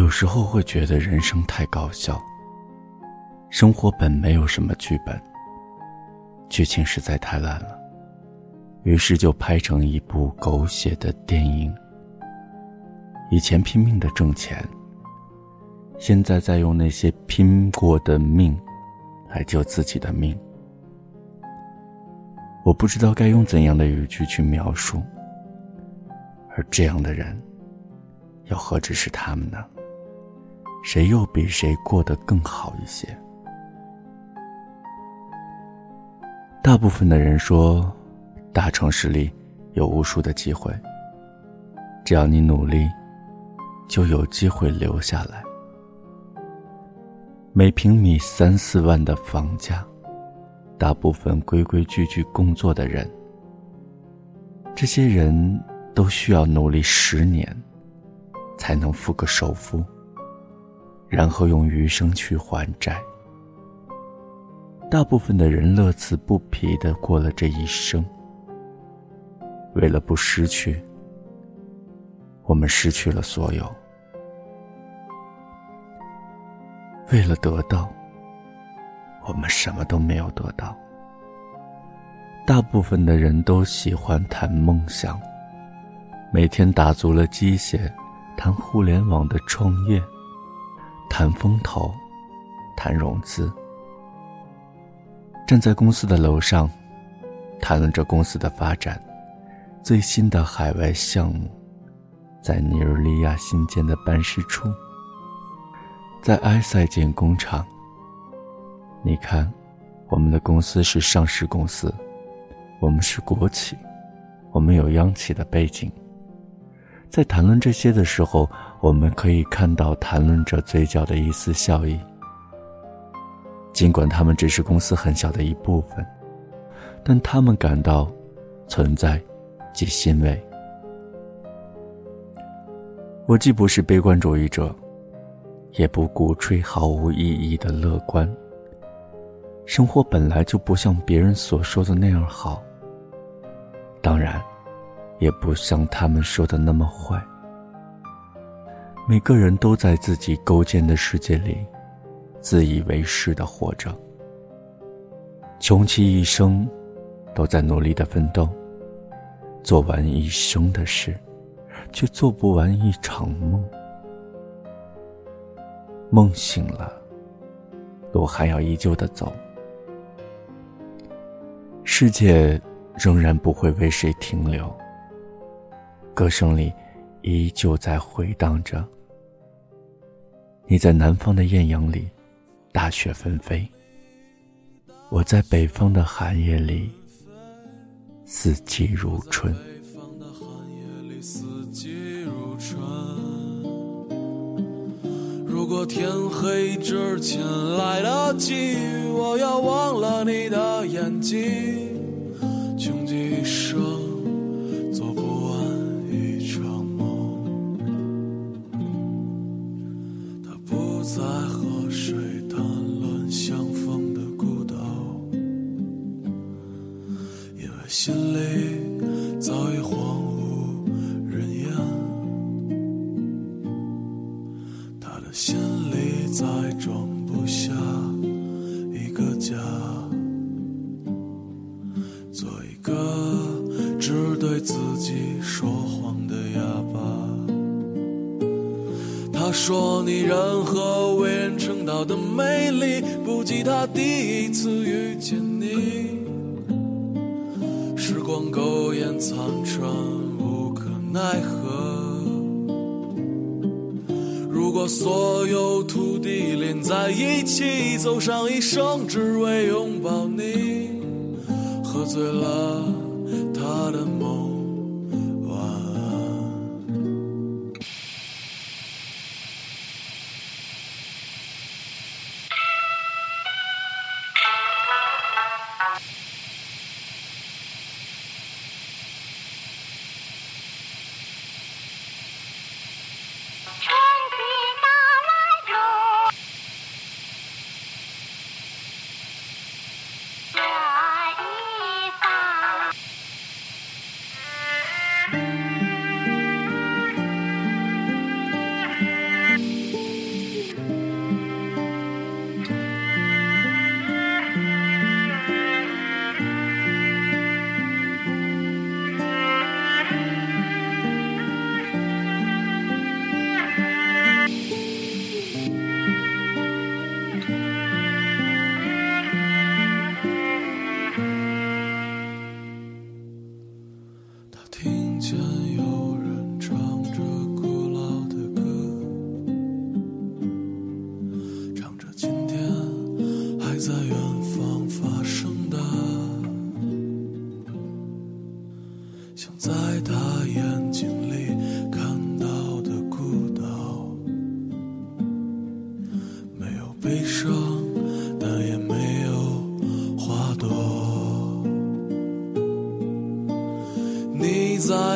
有时候会觉得人生太搞笑，生活本没有什么剧本，剧情实在太烂了，于是就拍成一部狗血的电影。以前拼命的挣钱，现在在用那些拼过的命来救自己的命。我不知道该用怎样的语句去描述，而这样的人，又何止是他们呢？谁又比谁过得更好一些？大部分的人说，大城市里有无数的机会，只要你努力，就有机会留下来。每平米三四万的房价，大部分规规矩矩工作的人，这些人都需要努力十年，才能付个首付。然后用余生去还债。大部分的人乐此不疲的过了这一生。为了不失去，我们失去了所有；为了得到，我们什么都没有得到。大部分的人都喜欢谈梦想，每天打足了鸡血，谈互联网的创业。谈风投，谈融资。站在公司的楼上，谈论着公司的发展，最新的海外项目，在尼日利亚新建的办事处，在埃塞建工厂。你看，我们的公司是上市公司，我们是国企，我们有央企的背景。在谈论这些的时候，我们可以看到谈论者嘴角的一丝笑意。尽管他们只是公司很小的一部分，但他们感到存在及欣慰。我既不是悲观主义者，也不鼓吹毫无意义的乐观。生活本来就不像别人所说的那样好。当然。也不像他们说的那么坏。每个人都在自己构建的世界里，自以为是的活着。穷其一生，都在努力的奋斗，做完一生的事，却做不完一场梦。梦醒了，路还要依旧的走。世界仍然不会为谁停留。歌声里，依旧在回荡着。你在南方的艳阳里，大雪纷飞；我在北方的寒夜里，四季如春。如果天黑之前来得及，我要忘了你的眼睛，他说你任何为人称道的美丽，不及他第一次遇见你。时光苟延残喘，无可奈何。如果所有土地连在一起，走上一生，只为拥抱你，喝醉了他的梦。